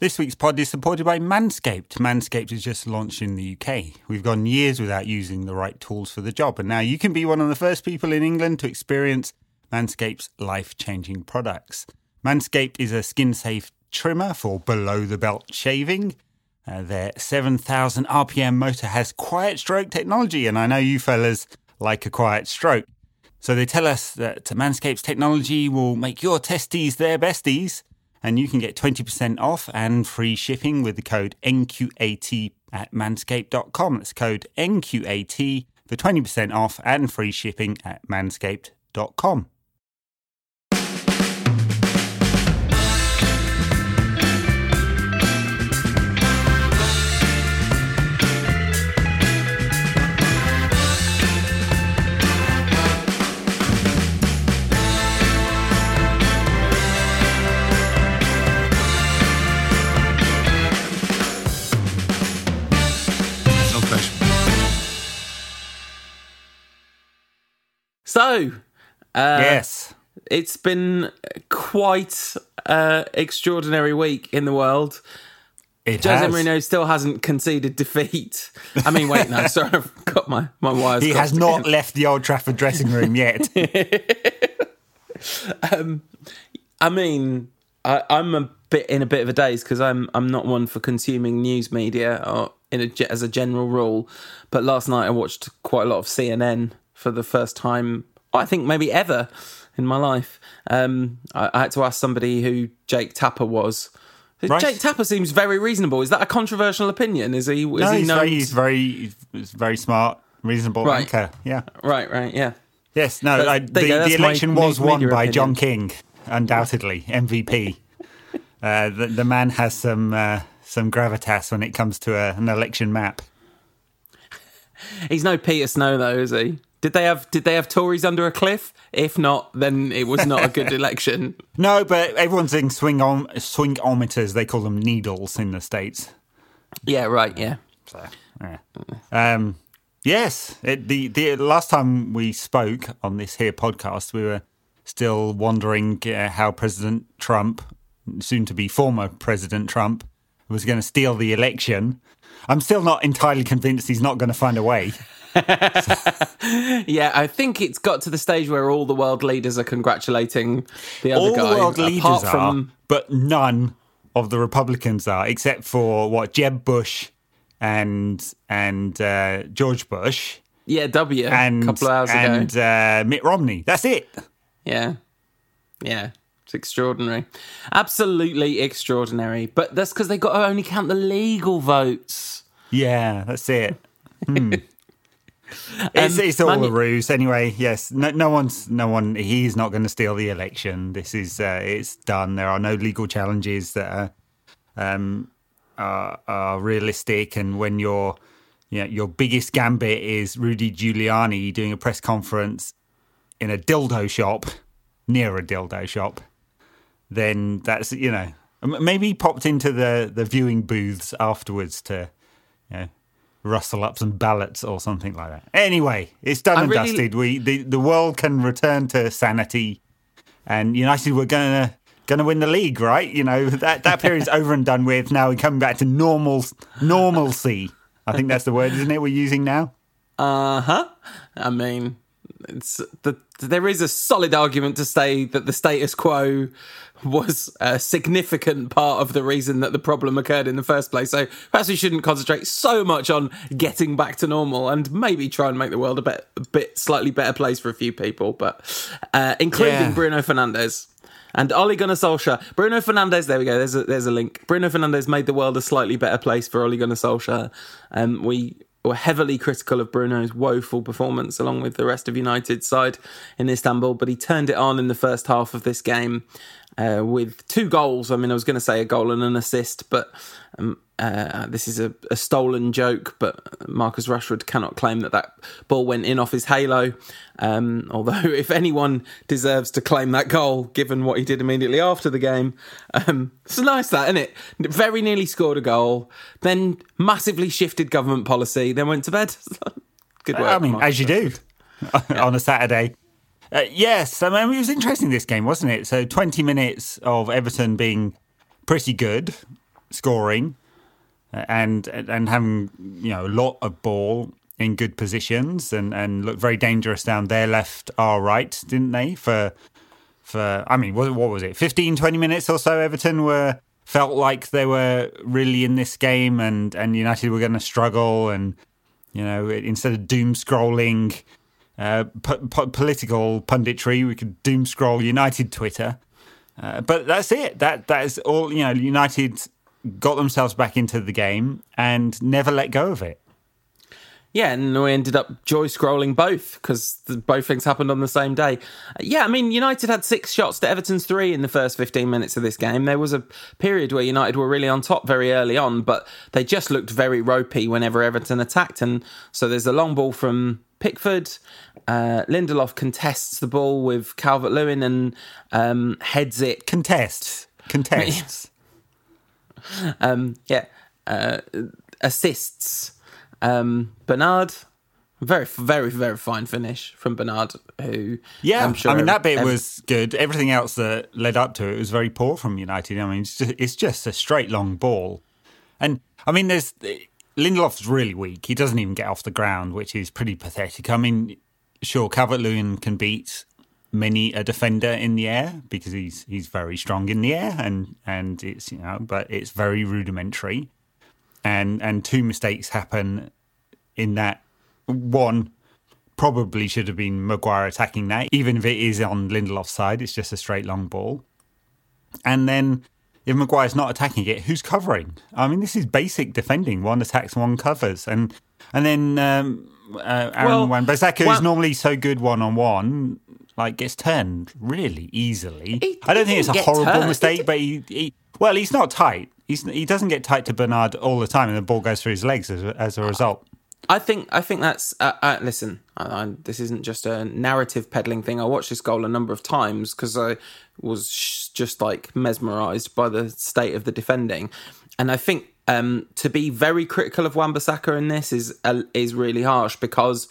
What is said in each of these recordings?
This week's pod is supported by Manscaped. Manscaped has just launched in the UK. We've gone years without using the right tools for the job, and now you can be one of the first people in England to experience Manscaped's life changing products. Manscaped is a skin safe trimmer for below the belt shaving. Uh, their 7,000 RPM motor has quiet stroke technology, and I know you fellas like a quiet stroke. So they tell us that Manscaped's technology will make your testes their besties and you can get 20% off and free shipping with the code NQAT at manscaped.com. That's code NQAT for 20% off and free shipping at manscaped.com. So, uh, yes. it's been quite uh, extraordinary week in the world. It Jose has. Mourinho still hasn't conceded defeat. I mean, wait, no, sorry, I've got my, my wires. He has not again. left the Old Trafford dressing room yet. I mean, I, I'm a bit in a bit of a daze because I'm I'm not one for consuming news media or in a, as a general rule. But last night I watched quite a lot of CNN for the first time, I think maybe ever in my life. Um, I, I had to ask somebody who Jake Tapper was. Right. Jake Tapper seems very reasonable. Is that a controversial opinion? Is he? Is no, he he's very, he's very, he's very smart, reasonable Right. anchor. Yeah. Right, right, yeah. Yes, no, I, the, go, the election was won by John. King, undoubtedly MVP. uh, the, the man has some uh, some gravitas when it comes to a, an election map. He's no Peter Snow though, is he? Did they have Did they have Tories under a cliff? If not, then it was not a good election. No, but everyone's in swing on swingometers. They call them needles in the states. Yeah, right. Yeah. So, yeah. Um, yes, it, the the last time we spoke on this here podcast, we were still wondering uh, how President Trump, soon to be former President Trump, was going to steal the election. I'm still not entirely convinced he's not going to find a way. Yeah, I think it's got to the stage where all the world leaders are congratulating the other All guy. the world leaders are, but none of the Republicans are, except for what Jeb Bush and and uh, George Bush yeah, W and a couple of hours and ago. uh, Mitt Romney. That's it. Yeah, yeah, it's extraordinary, absolutely extraordinary. But that's because they got to only count the legal votes. Yeah, that's it. Hmm. it's, it's all Um, Manu- a ruse. Anyway, yes, no, no one's, no one. He's not going to steal the election. This is, uh, it's done. There are no legal challenges that are, um, are, are realistic. And when your, you know, your biggest gambit is Rudy Giuliani doing a press conference in a dildo shop, near a dildo shop, then that's you know maybe he popped into the the viewing booths afterwards to you know, rustle up some ballots or something like that. Anyway, it's done I and really- dusted. We the, the world can return to sanity, and United were gonna gonna win the league, right? You know that that period's over and done with. Now we're coming back to normal normalcy. I think that's the word, isn't it? We're using now. Uh huh. I mean, it's the, there is a solid argument to say that the status quo was a significant part of the reason that the problem occurred in the first place. So perhaps we shouldn't concentrate so much on getting back to normal and maybe try and make the world a bit, a bit slightly better place for a few people, but uh, including Yeah. Bruno Fernandes. And Ole Gunnar Solskjaer, Bruno Fernandes. There we go. There's a there's a link. Bruno Fernandes made the world a slightly better place for Ole Gunnar Solskjaer. Um, we were heavily critical of Bruno's woeful performance, along with the rest of United's side in Istanbul. But he turned it on in the first half of this game uh, with two goals. I mean, I was going to say a goal and an assist, but um, uh, this is a, a stolen joke. But Marcus Rashford cannot claim that that ball went in off his halo. Um, although, if anyone deserves to claim that goal, given what he did immediately after the game, um, it's nice that, isn't it? Very nearly scored a goal, then massively shifted government policy, then went to bed. Good work. I mean, Marcus as you do on a Saturday. Uh, yes, I mean, it was interesting this game, wasn't it? So 20 minutes of Everton being pretty good, scoring and and having you know a lot of ball in good positions and and looked very dangerous down their left, our right, didn't they? For for I mean, what, what was it? 15, 20 minutes or so. Everton were felt like they were really in this game, and and United were going to struggle, and you know instead of doom scrolling. Uh, po- po- political punditry, we could doom scroll United Twitter, uh, but that's it. That that is all. You know, United got themselves back into the game and never let go of it. Yeah, and we ended up joy scrolling both because both things happened on the same day. Yeah, I mean, United had six shots to Everton's three in the first 15 minutes of this game. There was a period where United were really on top very early on, but they just looked very ropey whenever Everton attacked. And so there's a long ball from Pickford. Uh, Lindelof contests the ball with Calvert Lewin and um, heads it. Contests. Contests. Um, yeah. Uh, assists um, Bernard, very, very, very fine finish from Bernard. Who, yeah, I'm sure I mean that bit every- was good. Everything else that led up to it was very poor from United. I mean, it's just, it's just a straight long ball, and I mean, there's Lindelof's really weak. He doesn't even get off the ground, which is pretty pathetic. I mean, sure, Calvert Lewin can beat many a defender in the air because he's he's very strong in the air, and and it's you know, but it's very rudimentary and and two mistakes happen in that. One probably should have been Maguire attacking that, even if it is on Lindelof's side. It's just a straight long ball, and then. If Maguire's not attacking it, who's covering? I mean, this is basic defending. One attacks, one covers, and and then um, uh, Aaron well, Wan-Bissaka, who's normally so good one on one, like gets turned really easily. He, I don't think it's a horrible turned. mistake, but he, he, well, he's not tight. He's, he doesn't get tight to Bernard all the time, and the ball goes through his legs as, as a result. I think I think that's uh, uh, listen. I, I, this isn't just a narrative peddling thing. I watched this goal a number of times because I was sh- just like mesmerised by the state of the defending, and I think um, to be very critical of Wan-Bissaka in this is uh, is really harsh because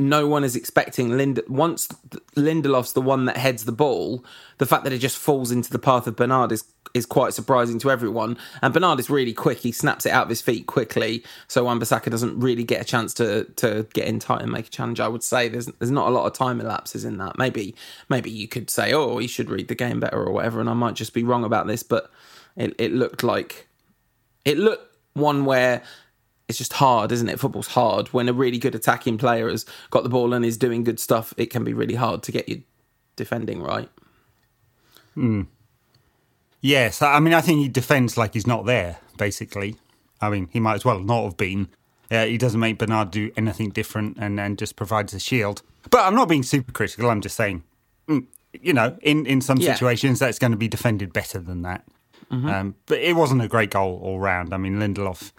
no one is expecting Lind once Lindelof's the one that heads the ball. The fact that it just falls into the path of Bernard is is quite surprising to everyone. And Bernard is really quick; he snaps it out of his feet quickly. So Wan-Bissaka doesn't really get a chance to to get in tight and make a challenge. I would say there's there's not a lot of time elapses in that. Maybe maybe you could say, oh, he should read the game better or whatever. And I might just be wrong about this, but it it looked like it looked one where it's just hard, isn't it? Football's hard. When a really good attacking player has got the ball and is doing good stuff, it can be really hard to get you defending right. Hmm. Yes, I mean, I think he defends like he's not there. Basically, I mean, he might as well not have been. Uh, he doesn't make Bernard do anything different, and then just provides a shield. But I'm not being super critical. I'm just saying, mm, you know, in in some yeah. situations that's going to be defended better than that. Mm-hmm. Um, but it wasn't a great goal all round. I mean, Lindelof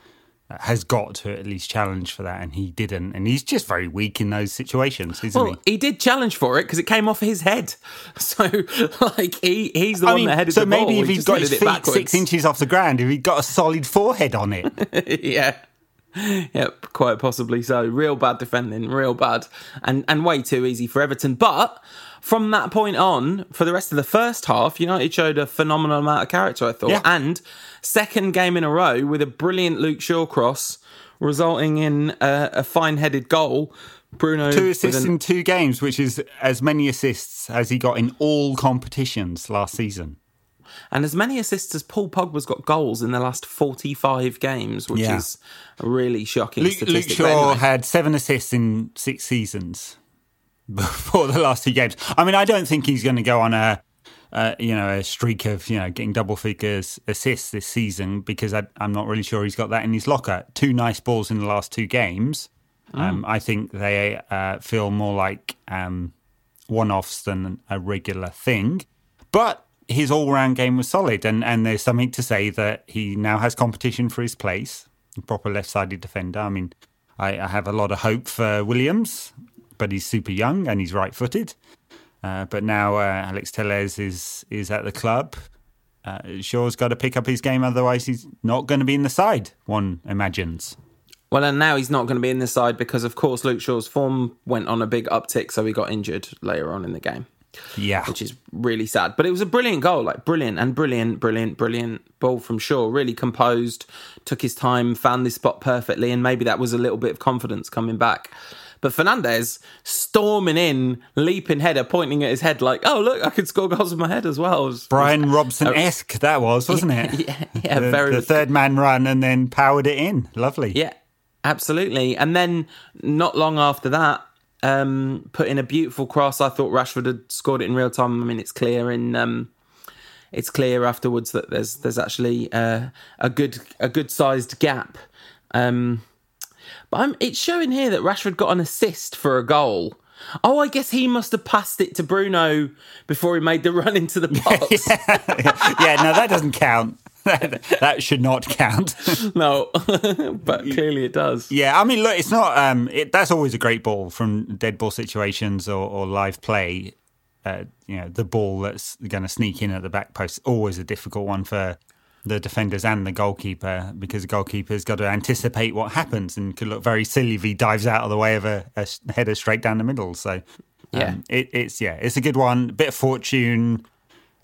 has got to at least challenge for that, and he didn't. And he's just very weak in those situations, isn't well, he? He did challenge for it because it came off his head. So, like, he he's the I one mean, that headed so the ball. So maybe if he's got his feet six inches off the ground, if he'd got a solid forehead on it, yeah. Yep, quite possibly so. Real bad defending, real bad, and and way too easy for Everton. But from that point on, for the rest of the first half, United showed a phenomenal amount of character, I thought. Yeah. And second game in a row with a brilliant Luke Shaw cross, resulting in a, a fine headed goal. Bruno. Two assists an... in two games, which is as many assists as he got in all competitions last season. And as many assists as Paul Pogba's got goals in the last 45 games, which yeah. is a really shocking Luke, statistic. Luke Shaw anyway. had seven assists in six seasons before the last two games. I mean, I don't think he's going to go on a, uh, you know, a streak of you know getting double figures assists this season because I, am not really sure he's got that in his locker. Two nice balls in the last two games. Mm. Um, I think they uh, feel more like um, one-offs than a regular thing, but his all-round game was solid, and and there's something to say that he now has competition for his place, A proper left-sided defender. I mean, I, I have a lot of hope for Williams but he's super young and he's right footed. Uh, but now uh, Alex Telles is is at the club. Uh, Shaw's got to pick up his game, otherwise he's not going to be in the side. One imagines. Well, and now he's not going to be in the side because, of course, Luke Shaw's form went on a big uptick, so he got injured later on in the game. Yeah. which is really sad. But it was a brilliant goal, like brilliant and brilliant, brilliant, brilliant ball from Shaw. Really composed, took his time, found this spot perfectly, and maybe that was a little bit of confidence coming back. But Fernandes storming in, leaping header, pointing at his head like, "Oh look, I can score goals with my head as well." Brian Robson esque that was, wasn't it? yeah, yeah, the, very the third man run and then powered it in. Lovely. Yeah, absolutely. And then not long after that, um, put in a beautiful cross. I thought Rashford had scored it in real time. I mean, it's clear in um, it's clear afterwards that there's there's actually uh, a good a good sized gap. Um, but I'm, it's showing here that Rashford got an assist for a goal. Oh, I guess he must have passed it to Bruno before he made the run into the box. yeah, no, that doesn't count. that should not count. no, but clearly it does. yeah, I mean, look, it's not. Um, it, that's always a great ball from dead ball situations or, or live play. Uh, you know, the ball that's going to sneak in at the back post always a difficult one for the defenders and the goalkeeper because the goalkeeper's got to anticipate what happens and could look very silly if he dives out of the way of a, a header straight down the middle. So, um, Yeah. it, it's yeah, it's a good one. Bit of fortune.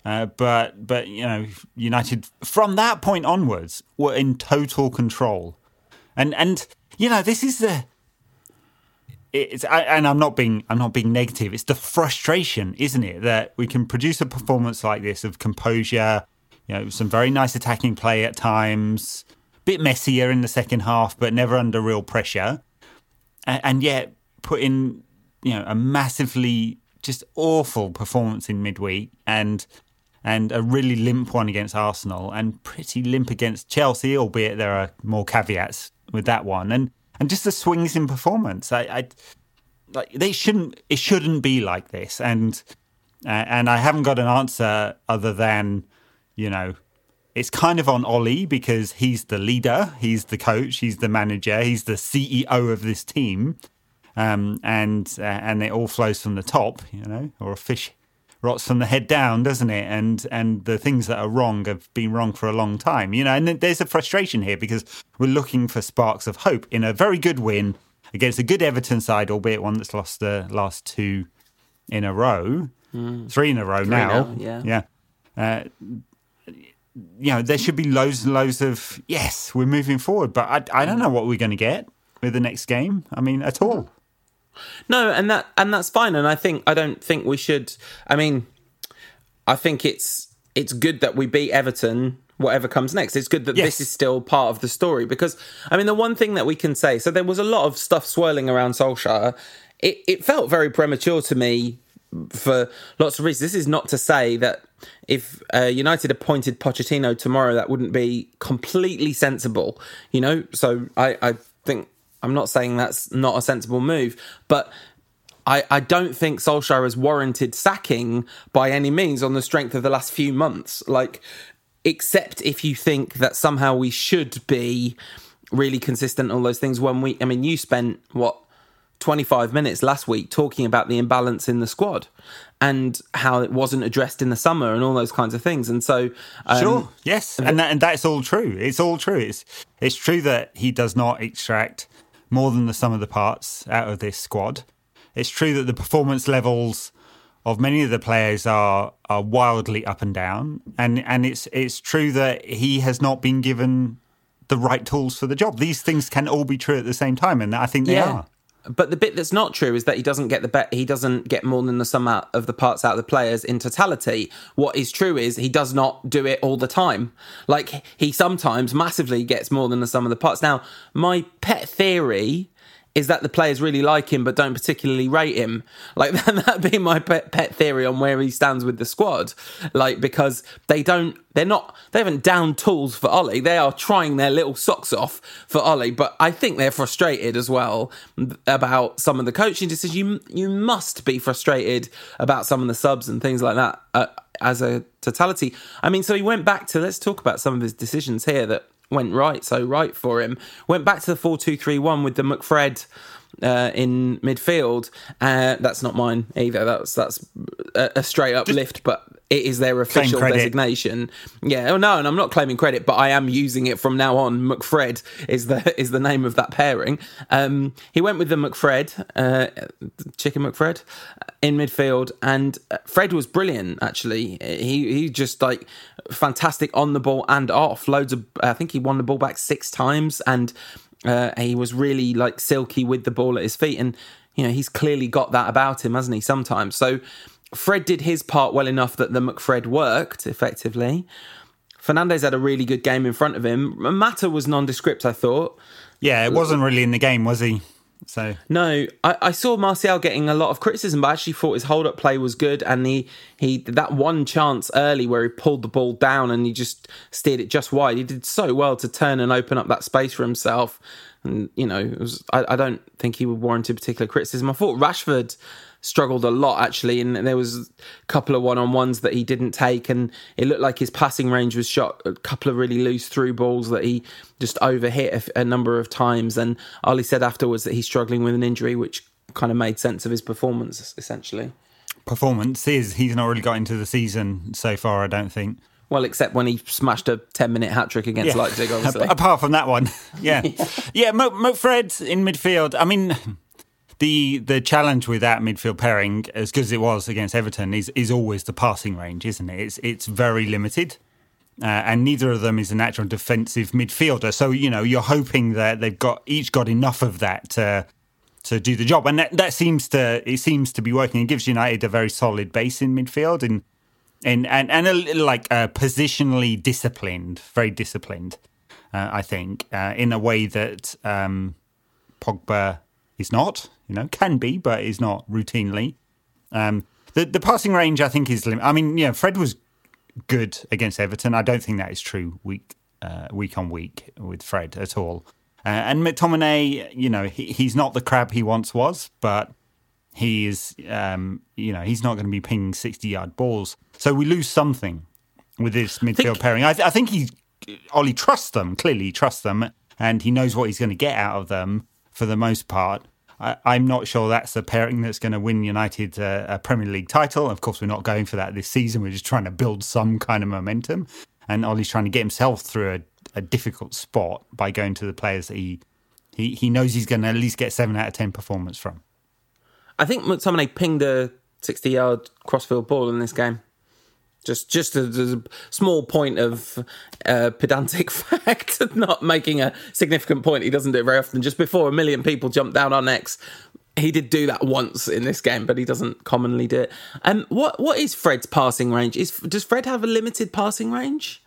Uh, but but you know, United from that point onwards were in total control, and and you know this is the. It's I, and I'm not being I'm not being negative. It's the frustration, isn't it, that we can produce a performance like this of composure, you know, some very nice attacking play at times, bit messier in the second half, but never under real pressure, and, and yet put in you know a massively just awful performance in midweek and and a really limp one against Arsenal and pretty limp against Chelsea, albeit there are more caveats with that one. And and just the swings in performance. I, I like they shouldn't. It shouldn't be like this. And uh, and I haven't got an answer other than you know. It's kind of on Ollie because he's the leader, he's the coach, he's the manager, he's the CEO of this team, um, and uh, and it all flows from the top, you know, or a fish rots from the head down, doesn't it? And and the things that are wrong have been wrong for a long time, you know. And there's a frustration here because we're looking for sparks of hope in a very good win against a good Everton side, albeit one that's lost the last two in a row, three in a row now. now, yeah. yeah. Uh, you know, there should be loads and loads of yes, we're moving forward, but I I don't know what we're going to get with the next game. I mean, at all. No, and that and that's fine. And I think I don't think we should. I mean, I think it's it's good that we beat Everton. Whatever comes next, it's good that Yes. this is still part of the story because I mean the one thing that we can say. So there was a lot of stuff swirling around Solskjaer. It it felt very premature to me for lots of reasons. This is not to say that if uh, United appointed Pochettino tomorrow, that wouldn't be completely sensible. You know, so I I think I'm not saying that's not a sensible move, but I, I don't think Solskjaer has warranted sacking by any means on the strength of the last few months. Like, except if you think that somehow we should be really consistent on those things. When we, I mean, you spent what 25 minutes last week talking about the imbalance in the squad and how it wasn't addressed in the summer and all those kinds of things. And so, um, Sure. Yes, and that, and that's all true. It's all true. It's it's true that he does not extract more than the sum of the parts out of this squad. It's true that the performance levels of many of the players are are wildly up and down, and and it's it's true that he has not been given the right tools for the job. These things can all be true at the same time, and I think they are. But the bit that's not true is that he doesn't get the bet. He doesn't get more than the sum out of the parts out of the players in totality. What is true is he does not do it all the time. Like he sometimes massively gets more than the sum of the parts. Now, my pet theory is that the players really like him but don't particularly rate him. Like that being my pet, pet theory on where he stands with the squad. Like because they don't, they're not, they haven't down tools for Ollie. They are trying their little socks off for Ollie, but I think they're frustrated as well about some of the coaching decisions. You you must be frustrated about some of the subs and things like that uh, as a totality. I mean, so he went back to let's talk about some of his decisions here that went right so right for him. Went back to the four two three one with the McFred uh, in midfield. Uh, that's not mine either. That's that's a, a straight up lift, but it is their official designation. Yeah, oh no, and I'm not claiming credit, but I am using it from now on. McFred is the is the name of that pairing. Um, he went with the McFred, uh, Chicken McFred, in midfield, and uh, Fred was brilliant. Actually, he he just like fantastic on the ball and off. Loads of, I think he won the ball back six times, and uh, he was really like silky with the ball at his feet, and you know he's clearly got that about him, hasn't he? Sometimes so Fred did his part well enough that the McFred worked effectively. Fernandes had a really good game in front of him. Mata was nondescript, I thought. Yeah, it wasn't really in the game, was he? So no, I, I, saw Martial getting a lot of criticism, but I actually thought his hold up play was good, and he he that one chance early where he pulled the ball down and he just steered it just wide. He did so well to turn and open up that space for himself, and you know, was, I, I don't think he would warrant a particular criticism. I thought Rashford struggled a lot actually, and there was a couple of one on ones that he didn't take, and it looked like his passing range was shot. A couple of really loose through balls that he just overhit a, a number of times. And Ole said afterwards that he's struggling with an injury, which kind of made sense of his performance essentially. Performance is he's not really got into the season so far. I don't think. Well, except when he smashed a 10 minute hat trick against yeah. Leipzig, obviously. Apart from that one. Yeah. yeah, Mo, Mo Fred in midfield. I mean, the the challenge with that midfield pairing, as good as it was against Everton, is is always the passing range, isn't it? It's it's very limited. Uh, and neither of them is a natural defensive midfielder. So you know you're hoping that they've got each got enough of that to to do the job, and that, that seems to it seems to be working. It gives United a very solid base in midfield, and and and and a, like uh, positionally disciplined, very disciplined. Uh, I think uh, in a way that um, Pogba is not you know, can be, but is not routinely. Um, the the passing range, I think, is limited. I mean, yeah, Fred was good against Everton. I don't think that is true week uh, week on week with Fred at all. Uh, and McTominay, you know, he, he's not the crab he once was, but he is, um, you know, he's not going to be pinging sixty yard balls. So we lose something with this midfield think, pairing. I, th- I think he, Ollie trusts them clearly, he trusts them, and he knows what he's going to get out of them for the most part. I, am not sure that's the pairing that's going to win United uh, a Premier League title. Of course, we're not going for that this season. We're just trying to build some kind of momentum. And Ollie's trying to get himself through a, a difficult spot by going to the players that he he, he knows he's going to at least get seven out of ten performance from. I think McTominay pinged a 60 yard crossfield ball in this game. Just, just a, a small point of uh, pedantic fact, not making a significant point. He doesn't do it very often. Just before a million people jump down our necks, he did do that once in this game, but he doesn't commonly do it. Um, what what is Fred's passing range? Is does Fred have a limited passing range?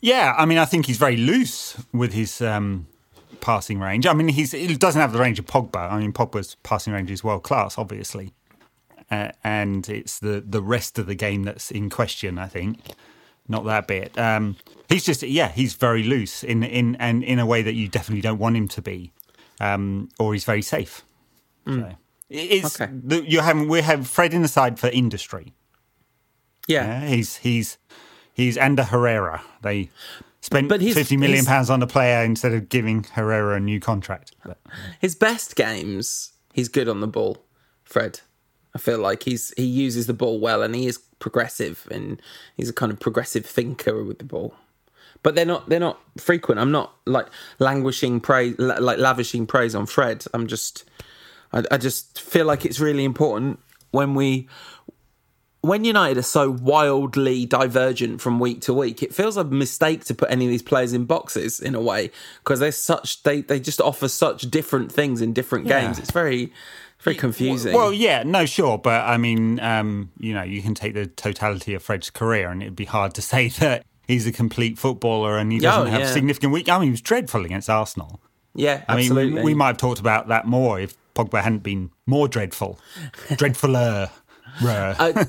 Yeah, I mean, I think he's very loose with his um, passing range. I mean, he's he doesn't have the range of Pogba. I mean, Pogba's passing range is world class, obviously uh, and it's the the rest of the game that's in question. I think not that bit. Um, he's just yeah, he's very loose in in and in a way that you definitely don't want him to be, um, or he's very safe. Mm. So it's okay. the, you have we have Fred in the side for industry. Yeah, yeah he's he's he's under Herrera. They spent but his, fifty million his, pounds on a player instead of giving Herrera a new contract. But, his best games, he's good on the ball, Fred. I feel like he's he uses the ball well and he is progressive and he's a kind of progressive thinker with the ball. But they're not they're not frequent. I'm not like languishing praise like lavishing praise on Fred. I'm just I, I just feel like it's really important when we when United are so wildly divergent from week to week, it feels a mistake to put any of these players in boxes in a way because they're such they they just offer such different things in different yeah. games. It's very very confusing. Well, yeah, no, sure, but I mean, um, you know, you can take the totality of Fred's career, and it'd be hard to say that he's a complete footballer and he doesn't oh, have yeah. significant weak. I mean, he was dreadful against Arsenal. Yeah, I absolutely. mean, we, we, might have talked about that more if Pogba hadn't been more dreadful, dreadfuler. uh,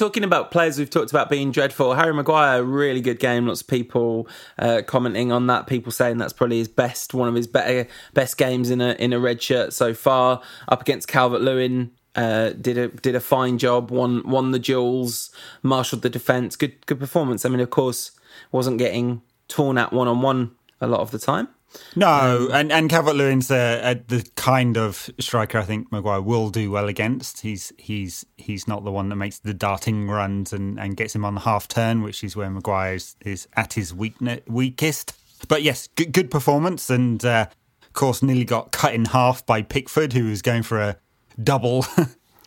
talking about players we've talked about being dreadful, Harry Maguire, really good game. Lots of people uh, commenting on that. People saying that's probably his best, one of his better best games in a in a red shirt so far. Up against Calvert Lewin, uh, did a did a fine job. Won won the duels, marshalled the defense. Good good performance. I mean, of course, wasn't getting torn at one on one a lot of the time. No, and and Calvert Lewin's uh, the kind of striker I think Maguire will do well against. He's he's he's not the one that makes the darting runs and, and gets him on the half turn, which is where Maguire is, is at his weakness, weakest. But yes, good, good performance, and uh, of course, nearly got cut in half by Pickford, who was going for a double,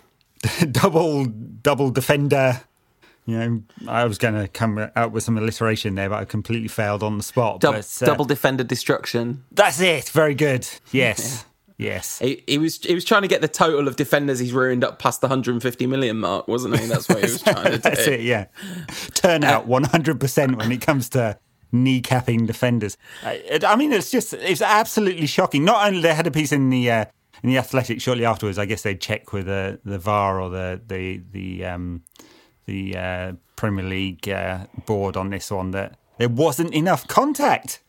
double, double defender you know, I was going to come out with some alliteration there, but I completely failed on the spot. Dub- but, uh, double defender destruction. That's it. Very good. Yes. Yes. He, he, was he was trying to get the total of defenders he's ruined up past the 150 million mark, wasn't he? That's what he was trying to do. That's it, yeah. Turnout 100% when it comes to kneecapping defenders. I, I, mean, it's just, it's absolutely shocking. Not only they had a piece in the, uh, in the Athletic shortly afterwards, I guess they'd check with the, the VAR or the, the, the, um, the uh, Premier League uh, board on this one that there wasn't enough contact.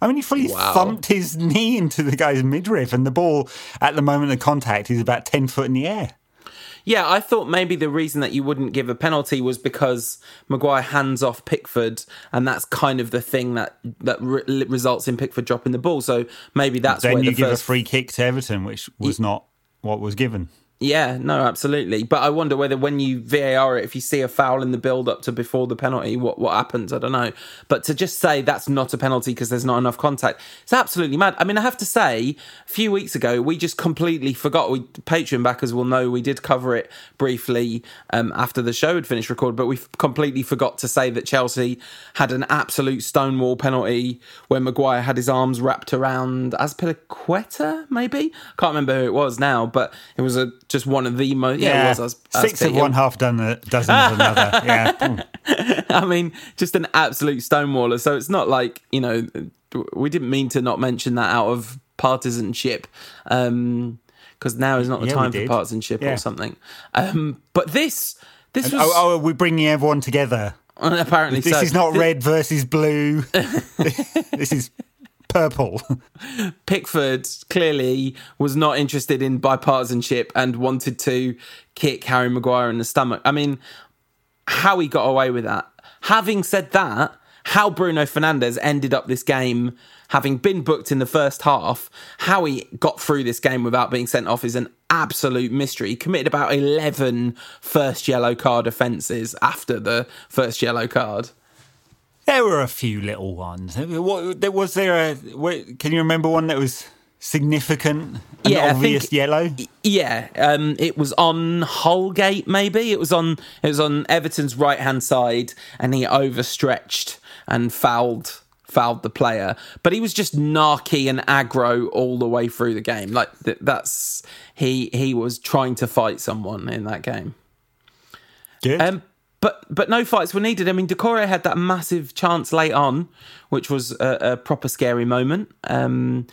I mean, he fully wow. thumped his knee into the guy's midriff, and the ball at the moment of contact is about 10 foot in the air. Yeah, I thought maybe the reason that you wouldn't give a penalty was because Maguire hands off Pickford, and that's kind of the thing that that re- results in Pickford dropping the ball. So maybe that's then you give first... a free kick to Everton, which was not what was given. Yeah, no, absolutely. But I wonder whether when you VAR it, if you see a foul in the build up to before the penalty, what what happens? I don't know. But to just say that's not a penalty because there's not enough contact, it's absolutely mad. I mean, I have to say, a few weeks ago we just completely forgot. We Patreon backers will know we did cover it briefly um, after the show had finished recording, but we completely forgot to say that Chelsea had an absolute stonewall penalty where Maguire had his arms wrapped around Azpilicueta, maybe can't remember who it was now, but it was a just one of the most. Yeah, yeah. it was. As, Six of one, half done dozen of another. Yeah. I mean, just an absolute stonewaller. So it's not like you know, we didn't mean to not mention that out of partisanship. Um, because now is not the yeah, time for partisanship yeah. or something. Um, but this, this and, was. Oh, oh, we're bringing everyone together. Apparently, this so. is not red versus blue. this is purple. Pickford clearly was not interested in bipartisanship and wanted to kick Harry Maguire in the stomach. I mean, how he got away with that. Having said that, how Bruno Fernandes ended up this game, having been booked in the first half, how he got through this game without being sent off is an absolute mystery. He committed about 11 first yellow card offences after the first yellow card. There were a few little ones. What, was there a? Can you remember one that was significant and yeah, obvious think, yellow? Yeah, um, it was on Holgate. Maybe it was on. It was on Everton's right hand side, and he overstretched and fouled fouled the player. But he was just narky and aggro all the way through the game. Like that's he he was trying to fight someone in that game. Good. Um, but but no fights were needed. I mean, Doucouré had that massive chance late on, which was a, a proper scary moment. Um,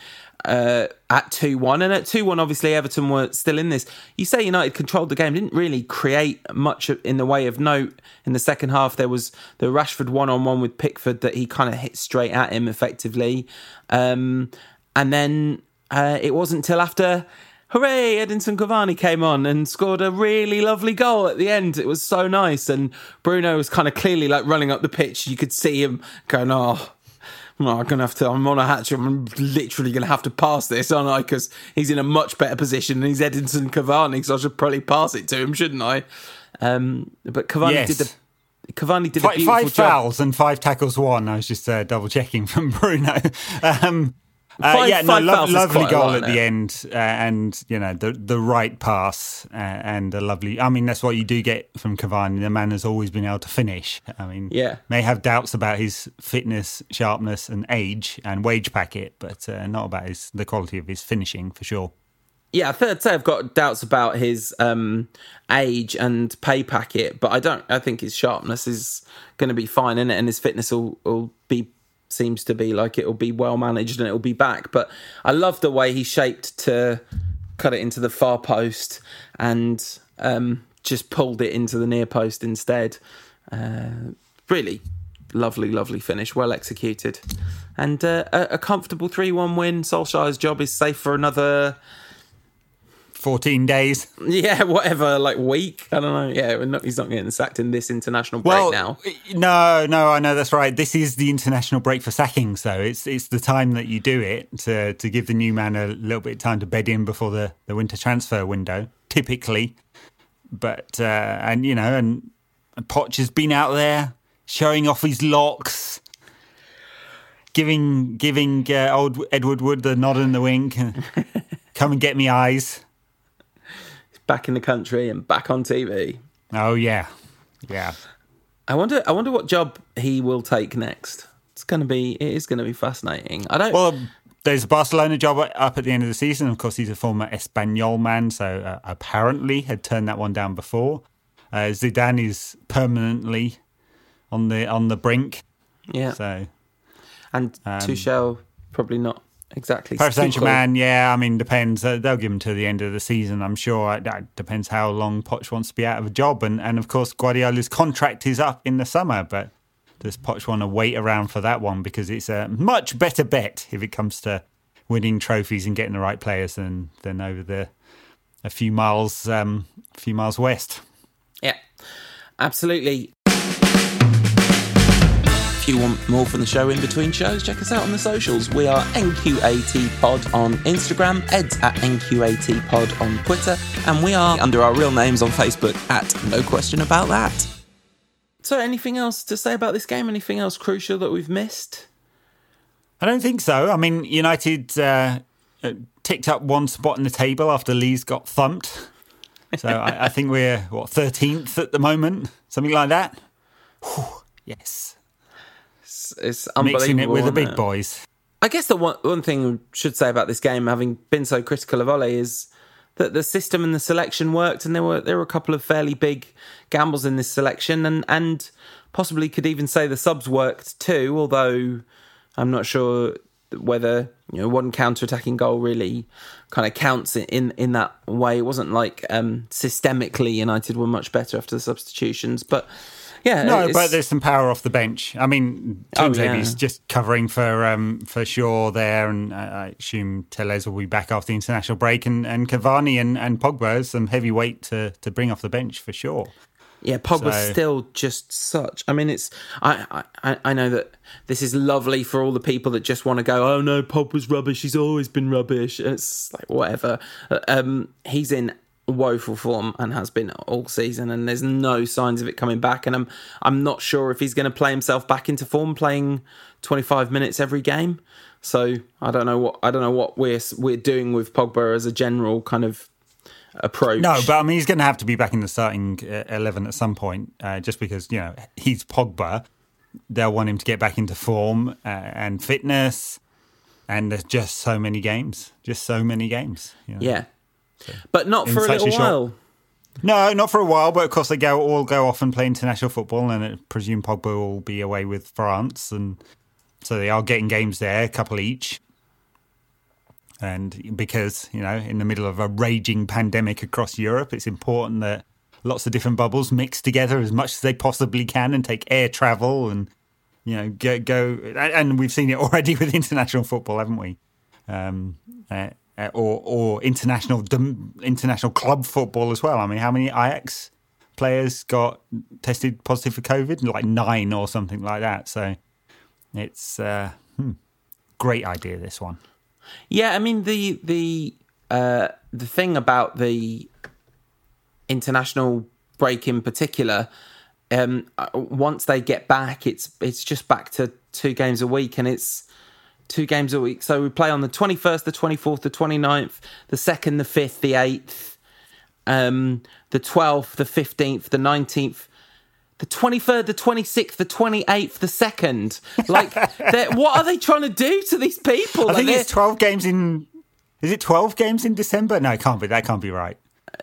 uh, at 2 1. And at 2 1, obviously, Everton were still in this. You say United controlled the game, didn't really create much in the way of note in the second half. There was the Rashford one on one with Pickford that he kind of hit straight at him effectively. Um, and then uh, it wasn't until after hooray, Edinson Cavani came on and scored a really lovely goal at the end. It was so nice. And Bruno was kind of clearly like running up the pitch. You could see him going, oh, I'm gonna have to. I'm on a hatch. I'm literally gonna have to pass this, aren't I? Because he's in a much better position and he's Edinson Cavani, so I should probably pass it to him, shouldn't I? Um, but Cavani yes. did the Cavani did five, a beautiful five fouls and five tackles One, I was just uh, double checking from Bruno. Um, five, yeah, no, lo- lovely goal lot, at the end, uh, and you know the the right pass uh, and a lovely. I mean, that's what you do get from Cavani. The man has always been able to finish. I mean, yeah, may have doubts about his fitness, sharpness, and age and wage packet, but uh, not about his the quality of his finishing for sure. Yeah, I'd say I've got doubts about his um, age and pay packet, but I don't. I think his sharpness is going to be fine in it, and his fitness will, will be seems to be like it'll be well managed and it'll be back. But I love the way he shaped to cut it into the far post and um, just pulled it into the near post instead. Uh, really lovely, lovely finish, well executed, and uh, a, comfortable three-one win. Solskjaer's job is safe for another 14 days. Yeah, whatever, like week. I don't know. Yeah, not, he's not getting sacked in this international break Well, now. no, no, I know that's right. This is the international break for sacking, so It's it's the time that you do it to to give the new man a little bit of time to bed in before the, the winter transfer window, typically. But uh, and you know, and Poch has been out there showing off his locks, giving giving uh, old Ed Woodward the nod and the wink. Come and get me eyes. Back in the country and back on TV. Oh yeah, yeah. I wonder. I wonder what job he will take next. It's going to be. It is going to be fascinating. I don't. Well, there's a Barcelona job up at the end of the season. Of course, he's a former Espanyol man, so uh, apparently had turned that one down before. Uh, Zidane is permanently on the on the brink. yeah. So and Tuchel probably not exactly. Paris Saint Germain, yeah, I mean, depends. Uh, they'll give him to the end of the season, I'm sure. That depends how long Poch wants to be out of a job, and and of course Guardiola's contract is up in the summer, but. Does Poch want to wait around for that one because it's a much better bet if it comes to winning trophies and getting the right players than than over the a few miles um, a few miles west. Yeah, absolutely. If you want more from the show in between shows, check us out on the socials. We are NQAT Pod on Instagram, Ed's at NQAT Pod on Twitter, and we are under our real names on Facebook at No Question About That. So, anything else to say about this game? Anything else crucial that we've missed? I don't think so. I mean, United uh, uh, ticked up one spot in the table after Leeds got thumped. So I, I think we're what thirteenth at the moment, something like that. Whew, yes, It's, it's unbelievable. mixing it with the big it? boys. I guess the one, one thing we should say about this game, having been so critical of Ole, is that the system and the selection worked, and there were there were a couple of fairly big gambles in this selection, and and possibly could even say the subs worked too. Although I'm not sure whether you know one counter attacking goal really kind of counts in, in in that way. It wasn't like um systemically United were much better after the substitutions, but yeah, No, but there's some power off the bench. I mean, Oh, Tuanzebe's yeah. just covering for um, for Shaw there, and I I assume Telles will be back after the international break, and, and Cavani and, and Pogba is some heavy weight to, to bring off the bench for sure. Yeah, Pogba's So- still just such. I mean, it's. I, I I know that this is lovely for all the people that just want to go. Oh no, Pogba's rubbish. He's always been rubbish. It's like whatever. Uh, Um, he's in woeful form and has been all season, and there's no signs of it coming back. And I'm I'm not sure if he's going to play himself back into form, playing 25 minutes every game. So I don't know what I don't know what we're we're doing with Pogba as a general kind of approach. No, but I mean, he's going to have to be back in the starting uh, 11 at some point, uh, just because, you know, he's Pogba. They'll want him to get back into form uh, and fitness. And there's just so many games, just so many games. you know. Yeah. But not for a a little short- while. No, not for a while, but of course they go all go off and play international football, and I presume Pogba will be away with France, and so they are getting games there, a couple each. And because you know, in the middle of a raging pandemic across Europe, it's important that lots of different bubbles mix together as much as they possibly can, and take air travel, and you know, go go. And we've seen it already with international football, haven't we? um, uh, uh, or or international international club football as well. I mean, how many Ajax players got tested positive for COVID? Like nine or something like that. So it's uh, hmm, great idea. This one. Yeah, I mean the the uh, the thing about the international break in particular, um, uh, once they get back, it's it's just back to two games a week, and it's two games a week. So we play on the twenty first, the twenty fourth, the 29th, the second, the fifth, the eighth, um, the twelfth, the fifteenth, the nineteenth. The 23rd, the 26th, the 28th, the 2nd. Like, what are they trying to do to these people? I Like, think it's twelve games in. Is it twelve games in December? No, it can't be. That can't be right.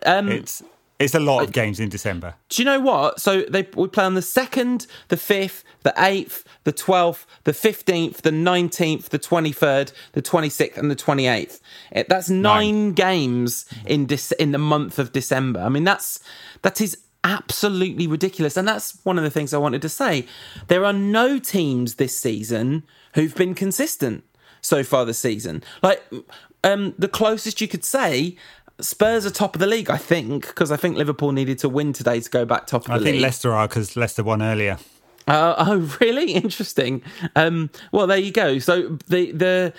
Um, It's it's a lot of games in December. Do you know what? So they we play on the second, the fifth, the eighth, the twelfth, the fifteenth, the nineteenth, the twenty third, the twenty sixth, and the twenty eighth. That's nine, games in Dec- in the month of December. I mean, that's that is absolutely ridiculous, and that's one of the things I wanted to say. There are no teams this season who've been consistent so far this season. Like um, the closest you could say Spurs are top of the league, I think, because I think Liverpool needed to win today to go back top of the I league. think Leicester are because Leicester won earlier. Uh, oh, really? Interesting. Um, well, there you go. So the the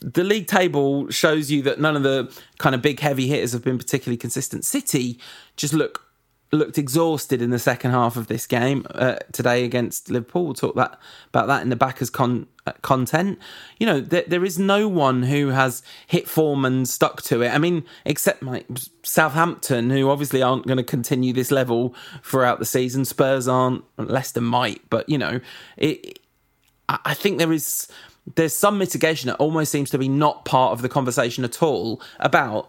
the league table shows you that none of the kind of big heavy hitters have been particularly consistent. City just look looked exhausted in the second half of this game uh, today against Liverpool. We'll talk that about that in the backers con- uh, content. You know, there, there is no one who has hit form and stuck to it. I mean, except my Southampton, who obviously aren't going to continue this level throughout the season. Spurs aren't. Leicester might, but you know, it. I think there is there's some mitigation that almost seems to be not part of the conversation at all about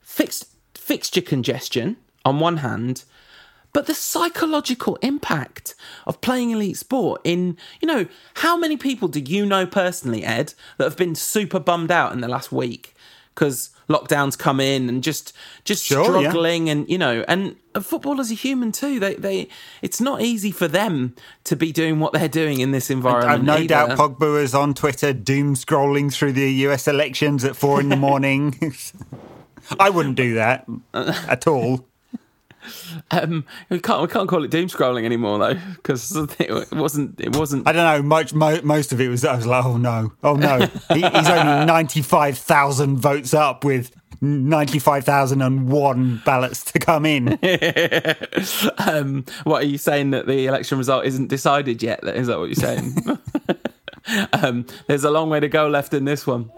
fixed fixture congestion on one hand, but the psychological impact of playing elite sport in, you know, how many people do you know personally, Ed, that have been super bummed out in the last week because lockdowns come in and just just Sure, struggling and you know and footballers are human too they they it's not easy for them to be doing what they're doing in this environment I've no either. doubt Pogba is on Twitter doom scrolling through the US elections at four in the morning. I wouldn't do that at all. Um, we can't we can't call it doom scrolling anymore though because it wasn't it wasn't. I don't know. Much, mo- most of it was. I was like, oh no, oh no. He, he's only ninety-five thousand votes up with ninety-five thousand and one ballots to come in. um, what are you saying that the election result isn't decided yet? Is that what you're saying? um, there's a long way to go left in this one.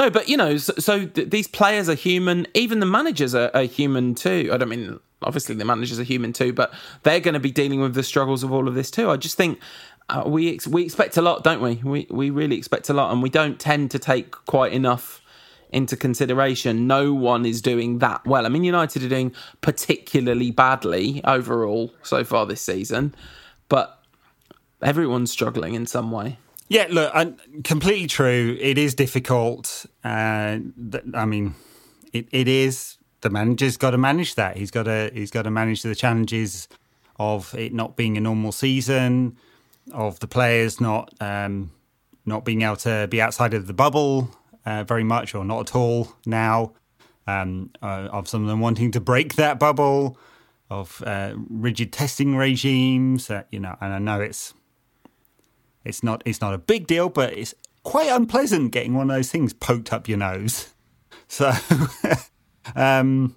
No, but you know, so, so th- these players are human. Even the managers are, are human too. I don't mean obviously the managers are human too, but they're going to be dealing with the struggles of all of this too. I just think uh, we ex- we expect a lot, don't we? We we really expect a lot, and we don't tend to take quite enough into consideration. No one is doing that well. I mean, United are doing particularly badly overall so far this season, but everyone's struggling in some way. Yeah, look, I, completely true. It is difficult. Uh, th- I mean, it, it is. The manager's got to manage that. He's got to he's got to manage the challenges of it not being a normal season, of the players not um, not being able to be outside of the bubble uh, very much or not at all now. Um, uh, of some of them wanting to break that bubble, of uh, rigid testing regimes. Uh, you know, and I know it's it's not it's not a big deal, but it's quite unpleasant getting one of those things poked up your nose. So, um,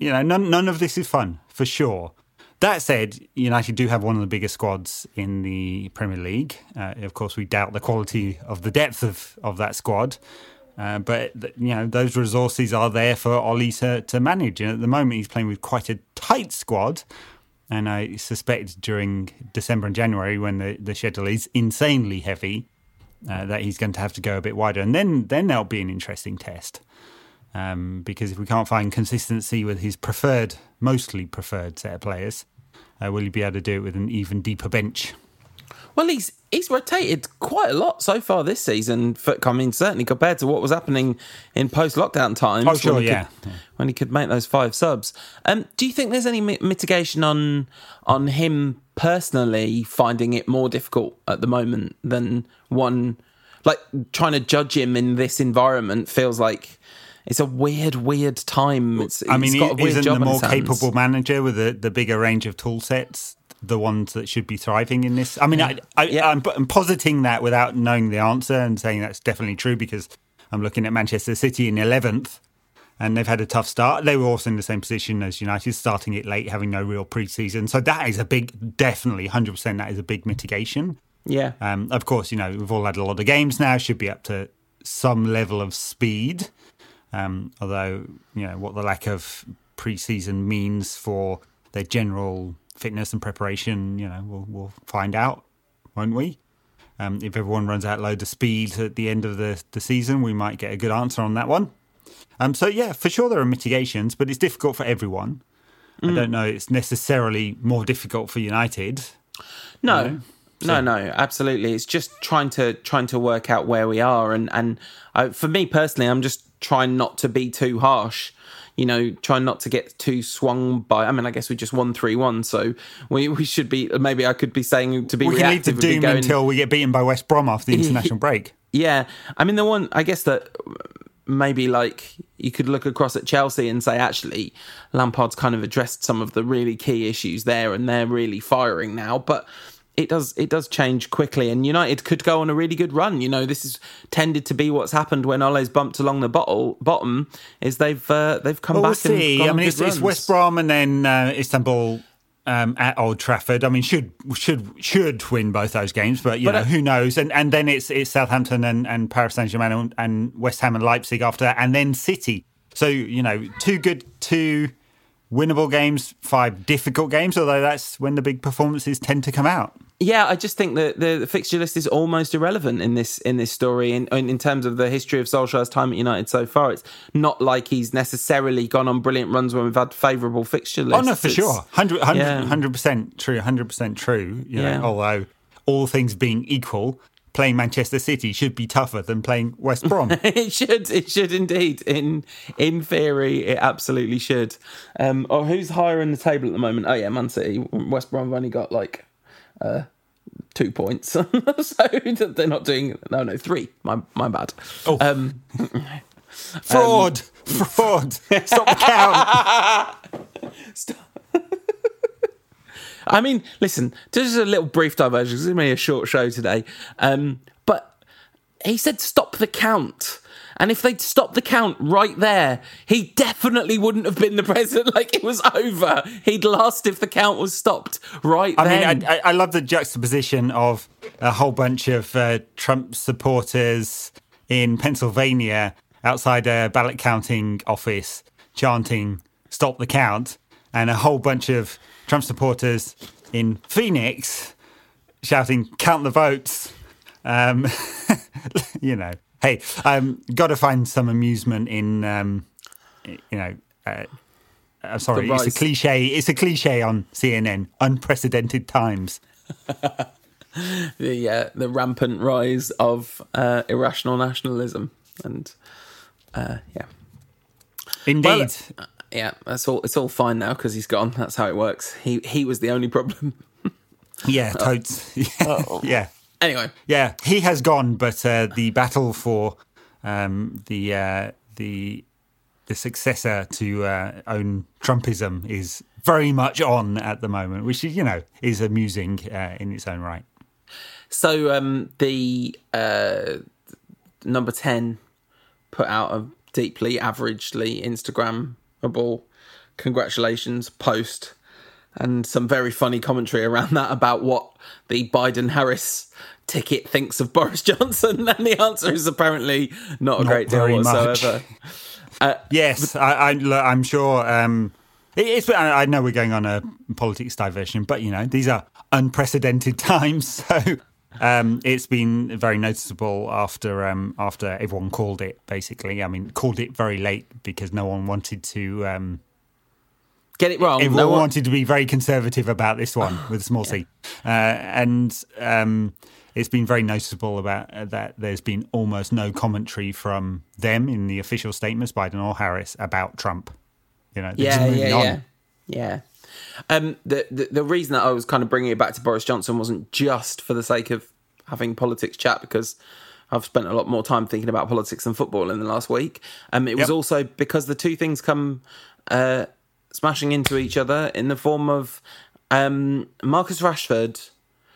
you know, none none of this is fun for sure. That said, United do have one of the biggest squads in the Premier League. Uh, of course, we doubt the quality of the depth of, of that squad. Uh, but you know those resources are there for Ole to, to manage, and at the moment he's playing with quite a tight squad. And I suspect during December and January, when the, the schedule is insanely heavy, uh, that he's going to have to go a bit wider, and then then that'll be an interesting test. Um, because if we can't find consistency with his preferred, mostly preferred set of players, uh, will he be able to do it with an even deeper bench? Well, he's he's rotated quite a lot so far this season. For, I mean, certainly compared to what was happening in post-lockdown times. Oh, sure, when he yeah. Could, when he could make those five subs. Um, do you think there's any mitigation on on him personally finding it more difficult at the moment than one? Like trying to judge him in this environment feels like it's a weird, weird time. It's, I mean, he's got a weird isn't job the more capable manager with the, the bigger range of tool sets the ones that should be thriving in this? I mean, I, I, Yeah. I'm, I'm positing that without knowing the answer and saying that's definitely true because I'm looking at Manchester City in 11th and they've had a tough start. They were also in the same position as United, starting it late, having no real preseason. So that is a big, definitely 100%, that is a big mitigation. Yeah. Um, of course, you know, we've all had a lot of games now, should be up to some level of speed. Um, although, you know, what the lack of preseason means for their general fitness and preparation, you know, we'll, we'll find out, won't we? Um, if everyone runs out loads of speed at the end of the, the season, we might get a good answer on that one. Um, so, yeah, for sure there are mitigations, but it's difficult for everyone. I don't know it's necessarily more difficult for United. No, no, no, absolutely. It's just trying to trying to work out where we are, and and I, for me personally, I'm just trying not to be too harsh. You know, trying not to get too swung by. I mean, I guess we just won three one, so we we should be. Maybe I could be saying to be We can leave the reactive. would be doom going- until we get beaten by West Brom after the international break. Yeah, I mean the one I guess that maybe like you could look across at Chelsea and say actually Lampard's kind of addressed some of the really key issues there and they're really firing now but it does it does change quickly and United could go on a really good run you know this is tended to be what's happened when Ole's bumped along the bottle, bottom is they've uh, they've come well, back we'll see. I mean it's, it's, West Brom and then uh, Istanbul um, at Old Trafford. I mean, should should should win both those games, but you but, know uh, who knows? And and then it's it's Southampton and, and Paris Saint Germain and, and West Ham and Leipzig after that, and then City. So you know, two good, two winnable games, five difficult games. Although that's when the big performances tend to come out. Yeah, I just think that the, the, fixture list is almost irrelevant in this in this story. In, in terms of the history of Solskjaer's time at United so far, it's not like he's necessarily gone on brilliant runs when we've had favourable fixture lists. Oh no, for it's, sure, 100 percent true, hundred percent true. You know, yeah. although all things being equal, playing Manchester City should be tougher than playing West Brom. it should. It should indeed. In in theory, it absolutely should. Um, or oh, who's higher in the table at the moment? Oh yeah, Man City. West Brom have only got like uh, two points, so they're not doing. No, no, three. My my bad. Oh. Um, fraud, um, fraud. Stop the count. Stop. I mean, listen, just a little brief diversion. This is only a short show today. Um, but he said, "Stop the count." And if they'd stopped the count right there, he definitely wouldn't have been the president. Like it was over. He'd lost if the count was stopped right I then. mean, I, I, love the juxtaposition of a whole bunch of uh, Trump supporters in Pennsylvania outside a ballot counting office chanting "Stop the count," and a whole bunch of Trump supporters in Phoenix shouting "Count the votes." Um, you know, hey, um, got to find some amusement in, um, you know. Uh, I'm sorry, it's a cliche. It's a cliche on CNN. Unprecedented times. the uh, the rampant rise of uh, irrational nationalism, and uh, yeah, indeed. Well, uh, yeah, that's all. It's all fine now because he's gone. That's how it works. He he was the only problem. yeah, totes. yeah. yeah. Anyway, yeah, he has gone, but uh, the battle for um, the uh, the the successor to uh, own Trumpism is very much on at the moment, which is you know is amusing uh, in its own right. So um, the uh, number ten put out a deeply averagely Instagrammable congratulations post and some very funny commentary around that about what the Biden Harris ticket thinks of Boris Johnson, and the answer is apparently not a not great deal whatsoever. Uh, yes, I, am sure. Um, it's. I know we're going on a politics diversion, but you know these are unprecedented times, so um, it's been very noticeable after um, after everyone called it. Basically, I mean, called it very late because no one wanted to. Um, Get it wrong. Everyone no one wanted to be very conservative about this one with a small yeah. c, uh, and um, it's been very noticeable about uh, that there's been almost no commentary from them in the official statements, Biden or Harris, about Trump. You know, yeah, yeah, on. yeah, yeah. Um, the, the the reason that I was kind of bringing it back to Boris Johnson wasn't just for the sake of having politics chat because I've spent a lot more time thinking about politics than football in the last week. Um, it was also because the two things come uh, smashing into each other in the form of um, Marcus Rashford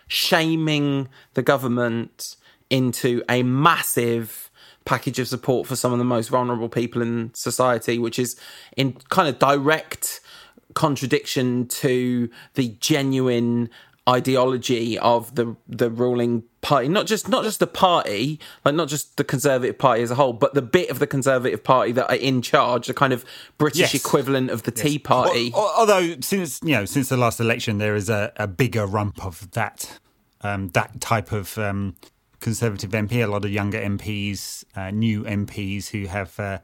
shaming the government into a massive package of support for some of the most vulnerable people in society, which is in kind of direct contradiction to the genuine ideology of the the ruling party not just not just the party like not just the conservative party as a whole but the bit of the conservative party that are in charge the kind of british yes. equivalent of the yes. tea party well, although since you know since the last election there is a, a bigger rump of that um, that type of um, conservative mp a lot of younger mps uh, new mps who have uh,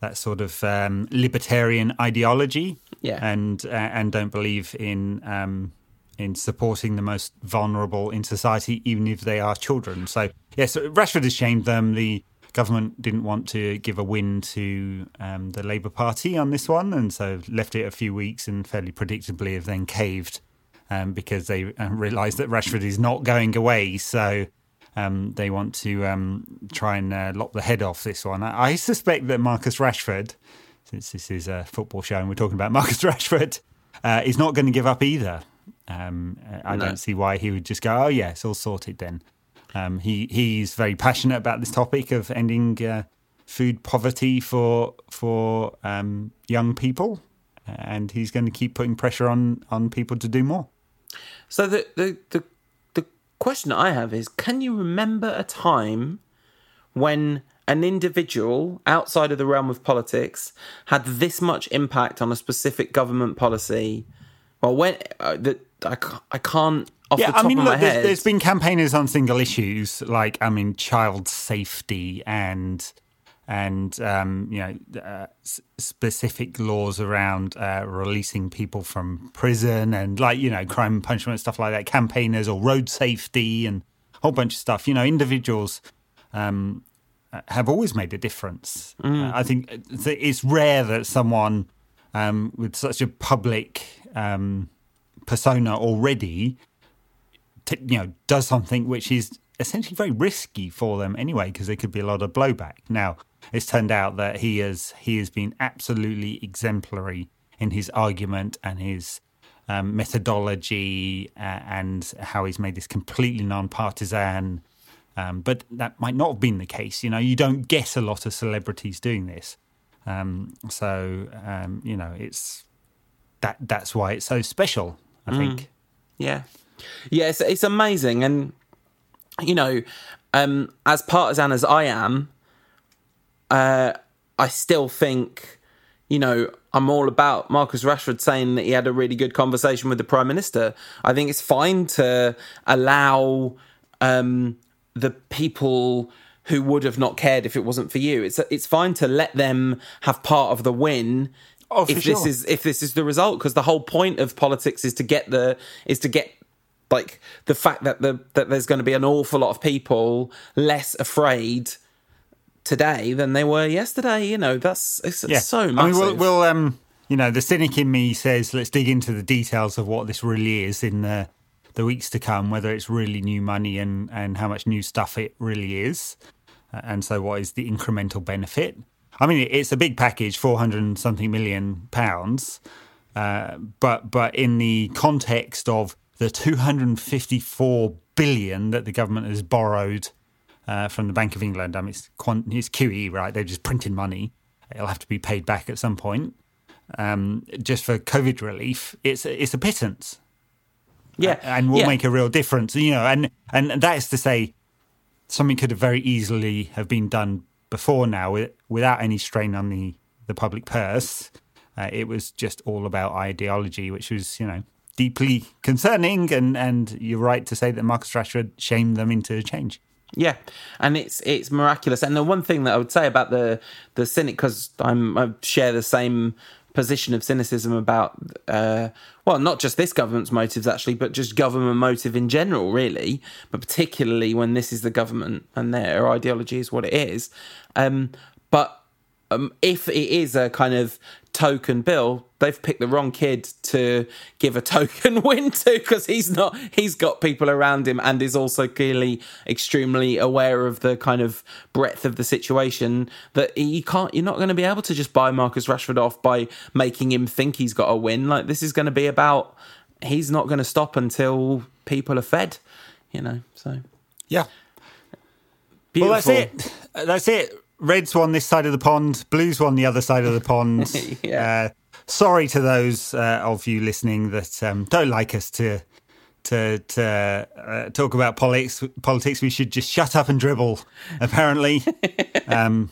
that sort of um, libertarian ideology yeah and uh, and don't believe in um, in supporting the most vulnerable in society, even if they are children. So, yes, so Rashford has shamed them. The government didn't want to give a win to um, the Labour Party on this one, and so left it a few weeks and fairly predictably have then caved um, because they uh, realised that Rashford is not going away. So, um, they want to um, try and uh, lop the head off this one. I, I, suspect that Marcus Rashford, since this is a football show and we're talking about Marcus Rashford, uh, is not going to give up either. Um, I no. don't see why he would just go, "Oh yeah, it's all sorted." Then um, he he's very passionate about this topic of ending uh, food poverty for for um, young people, and he's going to keep putting pressure on on people to do more. So the the the, the question I have is: Can you remember a time when an individual outside of the realm of politics had this much impact on a specific government policy? Well, when uh, that I, I can't yeah, I mean, look, there's, there's been campaigners on single issues like, I mean, child safety and and um, you know uh, specific laws around uh, releasing people from prison and like you know crime and punishment stuff like that campaigners or road safety and a whole bunch of stuff. You know individuals um, have always made a difference. Mm. uh, i think it's rare that someone um, with such a public um, persona already t- you know does something which is essentially very risky for them anyway because there could be a lot of blowback now it's turned out that he has he has been absolutely exemplary in his argument and his um, methodology uh, and how he's made this completely non-partisan. Um, but that might not have been the case. You know, you don't get a lot of celebrities doing this. Um, so um, you know, it's that that's why it's so special. I mm. think. Yeah, yeah, it's, it's amazing, and you know, um, as partisan as I am, uh, I still think, you know, I'm all about Marcus Rashford saying that he had a really good conversation with the Prime Minister. I think it's fine to allow um, the people who would have not cared if it wasn't for you. It's it's fine to let them have part of the win. Oh, if sure. this is if this is the result, because the whole point of politics is to get the is to get like the fact that the that there's going to be an awful lot of people less afraid today than they were yesterday. You know, that's it's, yeah. so massive. I mean, we'll, we'll, um, you know, the cynic in me says, let's dig into the details of what this really is in the the weeks to come, whether it's really new money and and how much new stuff it really is, and so what is the incremental benefit. I mean, it's a big package, four hundred and something million pounds, uh, but but in the context of the two hundred and fifty four billion that the government has borrowed uh, from the Bank of England. I mean, it's, it's QE, right? They're just printing money. It'll have to be paid back at some point. Um, just for COVID relief, it's it's a pittance. Yeah, uh, and will yeah. make a real difference. You know, and and that is to say, something could have very easily have been done before now without any strain on the the public purse. Uh, it was just all about ideology, which was you know deeply concerning. And and you're right to say that Marcus Rashford shamed them into change. Yeah, and it's it's miraculous. And the one thing that I would say about the the cynic, because I'm I share the same position of cynicism about uh, well, not just this government's motives actually, but just government motive in general, really. But particularly when this is the government and their ideology is what it is. Um, but um, if it is a kind of token bill, they've picked the wrong kid to give a token win to because he's not, he's got people around him and is also clearly extremely aware of the kind of breadth of the situation that you can't, you're not going to be able to just buy Marcus Rashford off by making him think he's got a win. Like this is going to be about, he's not going to stop until people are fed, you know, so. Yeah. Beautiful. Well, that's it. That's it. Reds won this side of the pond, Blues won the other side of the pond. yeah. Uh, sorry to those uh, of you listening that um, don't like us to to, to uh, talk about politics. Politics, we should just shut up and dribble. Apparently, um,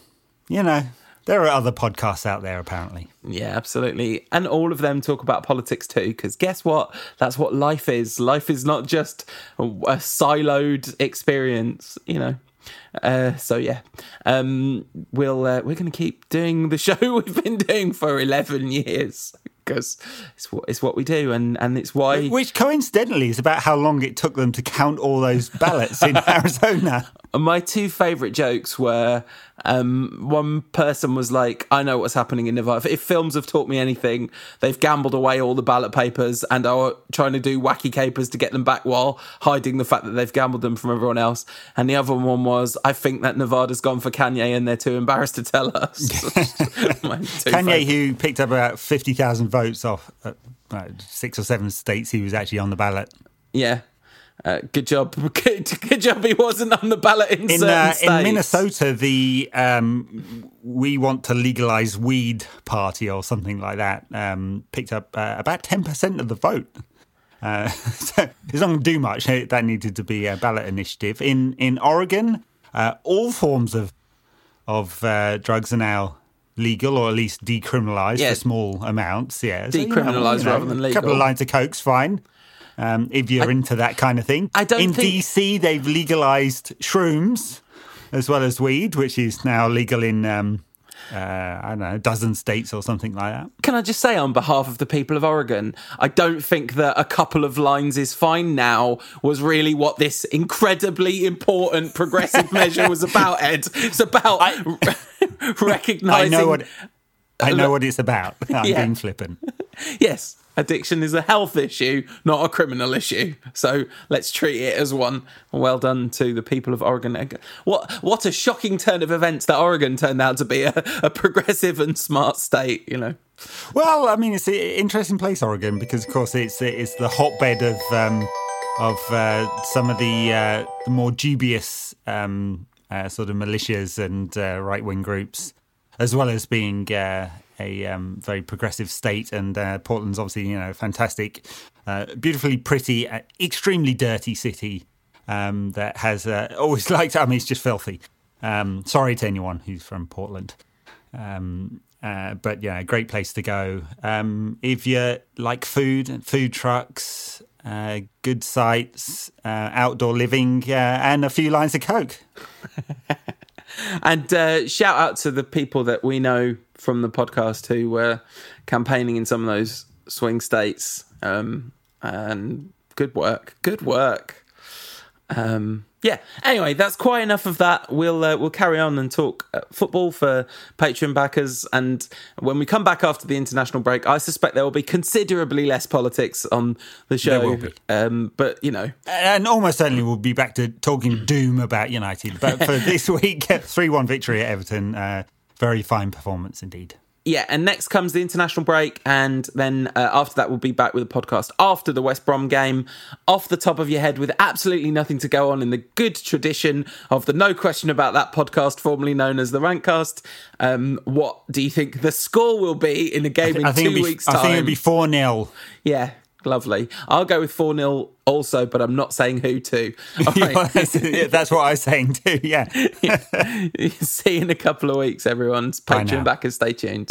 you know, there are other podcasts out there. Apparently, yeah, absolutely, and all of them talk about politics too. Because guess what? That's what life is. Life is not just a, a siloed experience. You know. Uh, so yeah, um, we'll uh, we're going to keep doing the show we've been doing for eleven years. because it's what it's what we do, and and it's why. Which coincidentally is about how long it took them to count all those ballots in Arizona. My two favourite jokes were um, one person was like, I know what's happening in Nevada. If films have taught me anything, they've gambled away all the ballot papers and are trying to do wacky capers to get them back while hiding the fact that they've gambled them from everyone else. And the other one was, I think that Nevada's gone for Kanye and they're too embarrassed to tell us. Kanye, who picked up about 50,000 votes off uh, six or seven states, he was actually on the ballot. Yeah. Uh, good job. Good, good, job. He wasn't on the ballot in, in, uh, in Minnesota. The um, we want to legalize weed party or something like that um, picked up uh, about ten percent of the vote. Uh, so it's not going to do much. That needed to be a ballot initiative. In in Oregon, uh, all forms of of uh, drugs are now legal or at least decriminalized yeah. for small amounts. Yeah, decriminalized so, you know, rather than legal. A couple of lines of coke's fine um, if you're I, into that kind of thing. I don't In think... DC, they've legalized shrooms as well as weed, which is now legal in. Um, uh, I don't know, a dozen states or something like that. Can I just say, on behalf of the people of Oregon, I don't think that a couple of lines is fine now was really what this incredibly important progressive measure was about, Ed. It's about I, recognizing. I know what. I know what it's about. I'm yeah. being flippant. yes, addiction is a health issue, not a criminal issue. So let's treat it as one. Well done to the people of Oregon. What what a shocking turn of events that Oregon turned out to be a, a progressive and smart state. You know. Well, I mean, it's an interesting place, Oregon, because of course it's it's the hotbed of um, of uh, some of the, uh, the more dubious um, uh, sort of militias and uh, right wing groups, as well as being uh, a um, very progressive state, and uh, Portland's obviously you know fantastic, uh, beautifully pretty, uh, extremely dirty city um, that has uh, always liked. I mean, it's just filthy. Um, sorry to anyone who's from Portland. Um, uh, but yeah, great place to go. Um, if you like food, food trucks, uh, good sights, outdoor living, and a few lines of coke. and shout out to the people that we know from the podcast who were campaigning in some of those swing states. Um, and good work, good work. Um, yeah. Anyway, that's quite enough of that. We'll uh, we'll carry on and talk uh, football for Patreon backers, and when we come back after the international break, I suspect there will be considerably less politics on the show. There will be. Um, but you know, and almost certainly we'll be back to talking doom about United. But for this week, three one victory at Everton. Uh, very fine performance indeed yeah, and next comes the international break, and then uh, after that, we'll be back with a podcast after the West Brom game. Off the top of your head, with absolutely nothing to go on in the good tradition of the No Question About That podcast, formerly known as the Rantcast. Um, what do you think the score will be in a game th- in two be, weeks' time? I think it'll be 4 0. Yeah, Lovely. I'll go with 4 0 also, but I'm not saying who to. Right. That's what I was saying too, yeah. See you in a couple of weeks, everyone. Patreon back and stay tuned.